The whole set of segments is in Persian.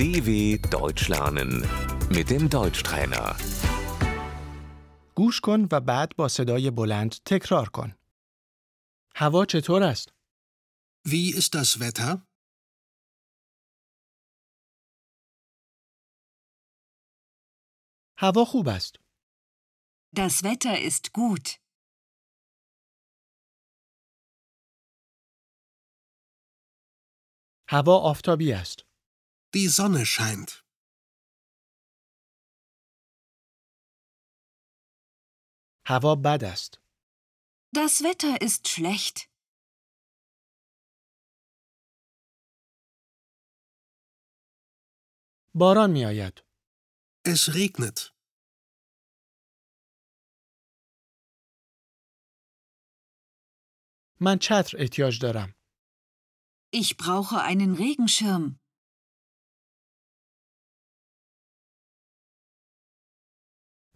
DW Deutsch lernen mit dem Deutschtrainer. گوش کن و بعد با صدای بلند تکرار کن. هوا چطور است؟ Wie ist das Wetter? هوا خوب است. Das Wetter ist gut. هوا آفتابی است. Die Sonne scheint. هوا بد است. Das Wetter ist schlecht. باران می آید. Es regnet. من چتر احتیاج دارم. Ich brauche einen Regenschirm.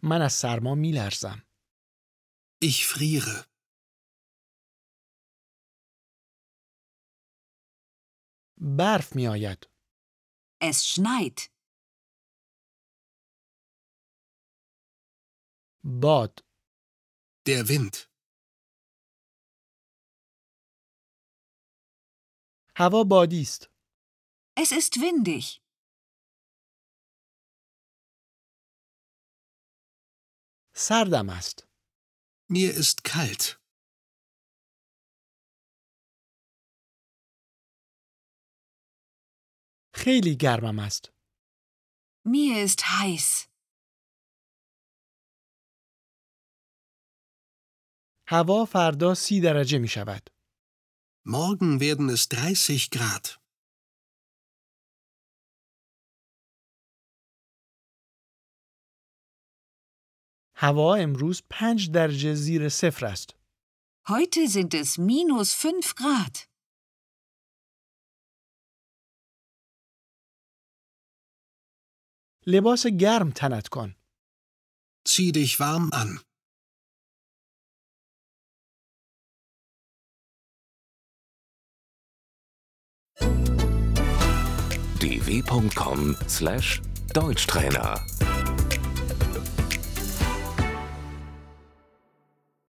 من از سرما می لرزم. Ich friere. برف می آید. Es schneit. باد. Der Wind. هوا بادی است. Es ist windig. سردم است. می ایست کالت. خیلی گرمم است. می ایست هایس. هوا فردا 30 درجه می شود. مورگن وردن است 30 گرات. هوا امروز پنج درجه زیر صفر است. Heute sind es minus 5 Grad. لباس گرم تنت کن. Zieh dich warm an. dw.com/deutschtrainer